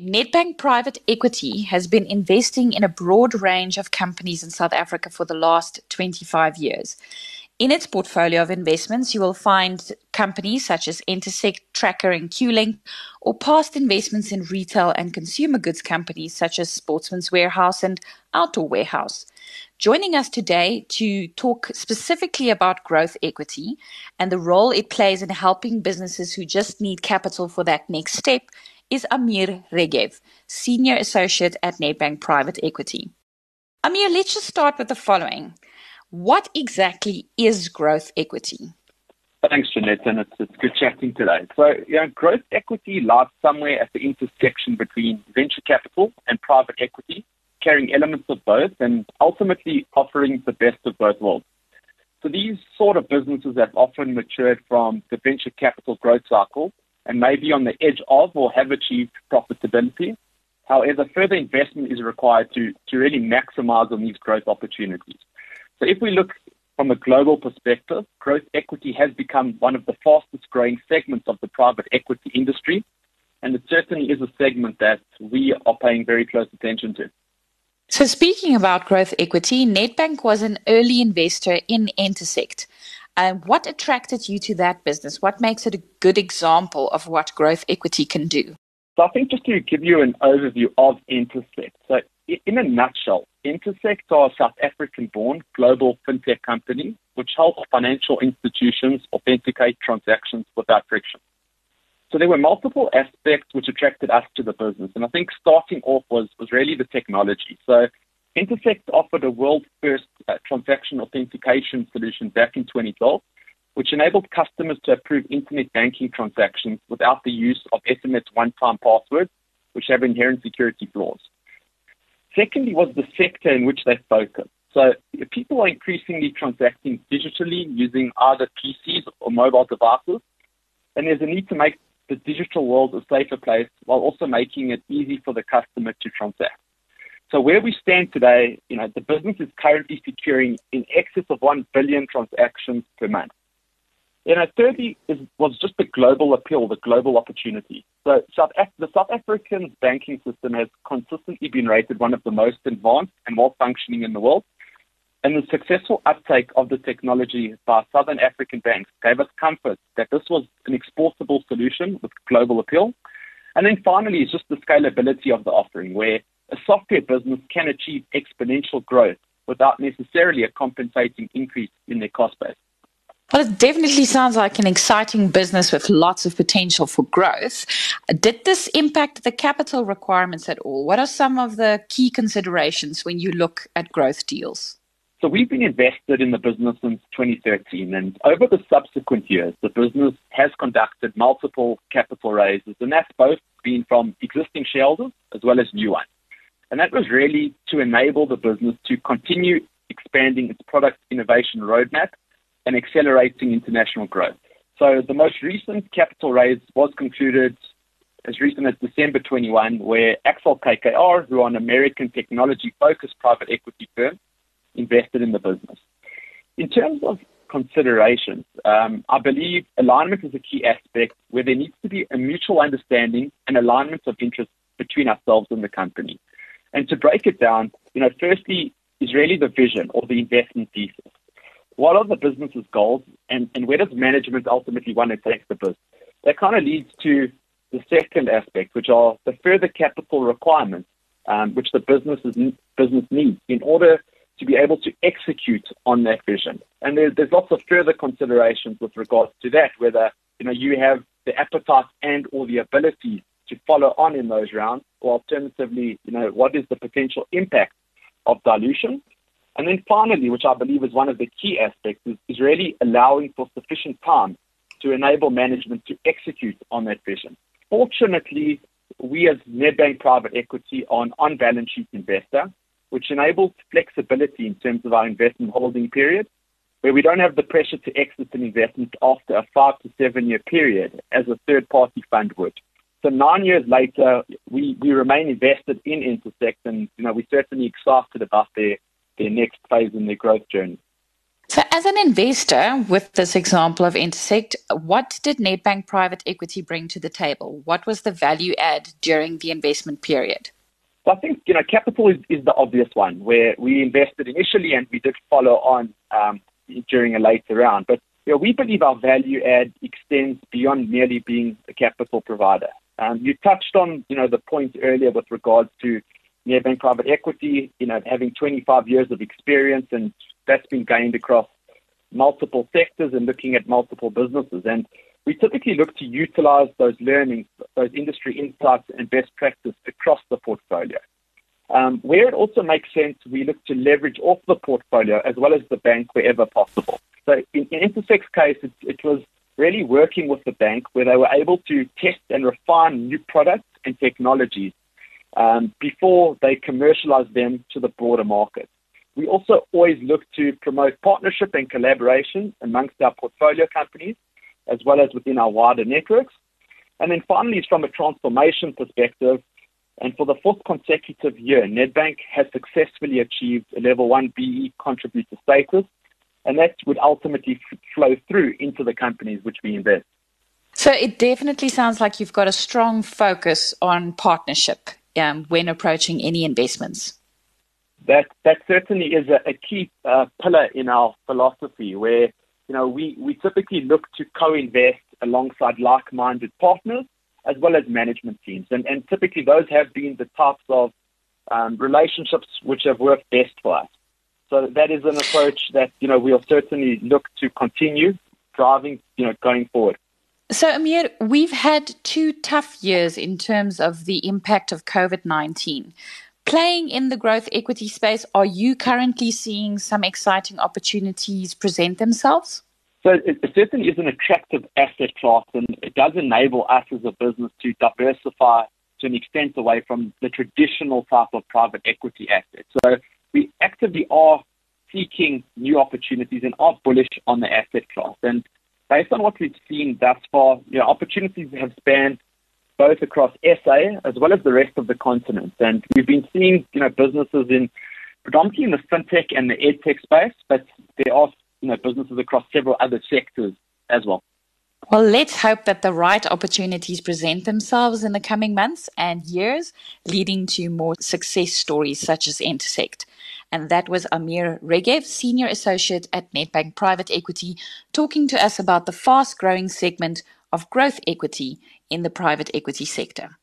Nedbank Private Equity has been investing in a broad range of companies in South Africa for the last 25 years. In its portfolio of investments, you will find companies such as Entersekt, Tracker, and QLink, or past investments in retail and consumer goods companies such as Sportsman's Warehouse and Outdoor Warehouse. Joining us today to talk specifically about growth equity and the role it plays in helping businesses who just need capital for that next step is Amir Regev, Senior Associate at Nedbank Private Equity. Amir, let's just start with the following. What exactly is growth equity? Thanks, Jeanette, and it's, it's good chatting today. So, you know, growth equity lies somewhere at the intersection between venture capital and private equity, carrying elements of both and ultimately offering the best of both worlds. So these sort of businesses have often matured from the venture capital growth cycle and may be on the edge of or have achieved profitability. However, further investment is required to, to really maximize on these growth opportunities. So if we look from a global perspective, growth equity has become one of the fastest growing segments of the private equity industry. And it certainly is a segment that we are paying very close attention to. So, speaking about growth equity, Nedbank was an early investor in Entersekt. Um, what attracted you to that business? What makes it a good example of what growth equity can do? So I think just to give you an overview of Entersekt. So in a nutshell, Entersekt are a South African-born global fintech company which helps financial institutions authenticate transactions without friction. So there were multiple aspects which attracted us to the business, and I think starting off was was really the technology. So Entersekt offered a world first uh, transaction authentication solution back in 2012, which enabled customers to approve internet banking transactions without the use of SMS one time passwords, which have inherent security flaws. Secondly, was the sector in which they focus. So people are increasingly transacting digitally using either PCs or mobile devices, and there's a need to make the digital world a safer place while also making it easy for the customer to transact. So where we stand today, you know, the business is currently securing in excess of 1 billion transactions per month. You know, thirdly is, was just the global appeal, the global opportunity. So South the South African banking system has consistently been rated one of the most advanced and well functioning in the world. And the successful uptake of the technology by Southern African banks gave us comfort that this was an exportable solution with global appeal. And then finally, it's just the scalability of the offering, where a software business can achieve exponential growth without necessarily a compensating increase in their cost base. Well, it definitely sounds like an exciting business with lots of potential for growth. Did this impact the capital requirements at all? What are some of the key considerations when you look at growth deals? So we've been invested in the business since 2013, and over the subsequent years, the business has conducted multiple capital raises, and that's both been from existing shareholders as well as new ones. And that was really to enable the business to continue expanding its product innovation roadmap and accelerating international growth. So the most recent capital raise was concluded as recent as December 21, where Accel-KKR, who are an American technology-focused private equity firm, invested in the business. In terms of considerations, um, I believe alignment is a key aspect where there needs to be a mutual understanding and alignment of interest between ourselves and the company. And to break it down, you know, firstly is really the vision or the investment thesis. What are the business's goals and, and where does management ultimately want to take the business? That kind of leads to the second aspect, which are the further capital requirements um, which the business, business needs in order to be able to execute on that vision. And there, there's lots of further considerations with regards to that, whether you know you have the appetite and or the ability to follow on in those rounds, or alternatively, you know, what is the potential impact of dilution? And then finally, which I believe is one of the key aspects, is, is really allowing for sufficient time to enable management to execute on that vision. Fortunately, we as Nedbank Private Equity are an on-balance sheet investor, which enables flexibility in terms of our investment holding period, where we don't have the pressure to exit an investment after a five to seven year period as a third party fund would. So nine years later, we, we remain invested in Entersekt, and you know we're certainly excited about their their next phase in their growth journey. So, as an investor with this example of Entersekt, what did Nedbank Private Equity bring to the table? What was the value add during the investment period? So I think you know capital is, is the obvious one where we invested initially and we did follow on um, during a later round. But you know, we believe our value add extends beyond merely being a capital provider. Um, you touched on you know the point earlier with regards to Nedbank Private Equity, you know having 25 years of experience and that's been gained across multiple sectors and looking at multiple businesses. And we typically look to utilize those learnings, those industry insights and best practice across the portfolio. Um, where it also makes sense, we look to leverage off the portfolio as well as the bank wherever possible. So in, in Entersekt's case, it, it was really working with the bank where they were able to test and refine new products and technologies um, before they commercialize them to the broader market. We also always look to promote partnership and collaboration amongst our portfolio companies as well as within our wider networks. And then finally, from a transformation perspective, and for the fourth consecutive year, Nedbank has successfully achieved a level 1 BE contributor status, and that would ultimately f- flow through into the companies which we invest. So it definitely sounds like you've got a strong focus on partnership um, when approaching any investments. That that certainly is a, a key uh, pillar in our philosophy, where you know, we, we typically look to co-invest alongside like-minded partners as well as management teams. And, and typically those have been the types of um, relationships which have worked best for us. So that is an approach that, you know, we'll certainly look to continue driving, you know, going forward. So, Amir, we've had two tough years in terms of the impact of COVID 19. Playing in the growth equity space, are you currently seeing some exciting opportunities present themselves? So it, it certainly is an attractive asset class, and it does enable us as a business to diversify to an extent away from the traditional type of private equity assets. So actively are seeking new opportunities and are bullish on the asset class. And based on what we've seen thus far, you know, opportunities have spanned both across SA as well as the rest of the continent. And we've been seeing, you know, businesses in predominantly in the fintech and the edtech space, but there are, you know, businesses across several other sectors as well. Well, let's hope that the right opportunities present themselves in the coming months and years, leading to more success stories such as Entersekt. And that was Amir Regev, Senior Associate at Nedbank Private Equity, talking to us about the fast growing segment of growth equity in the private equity sector.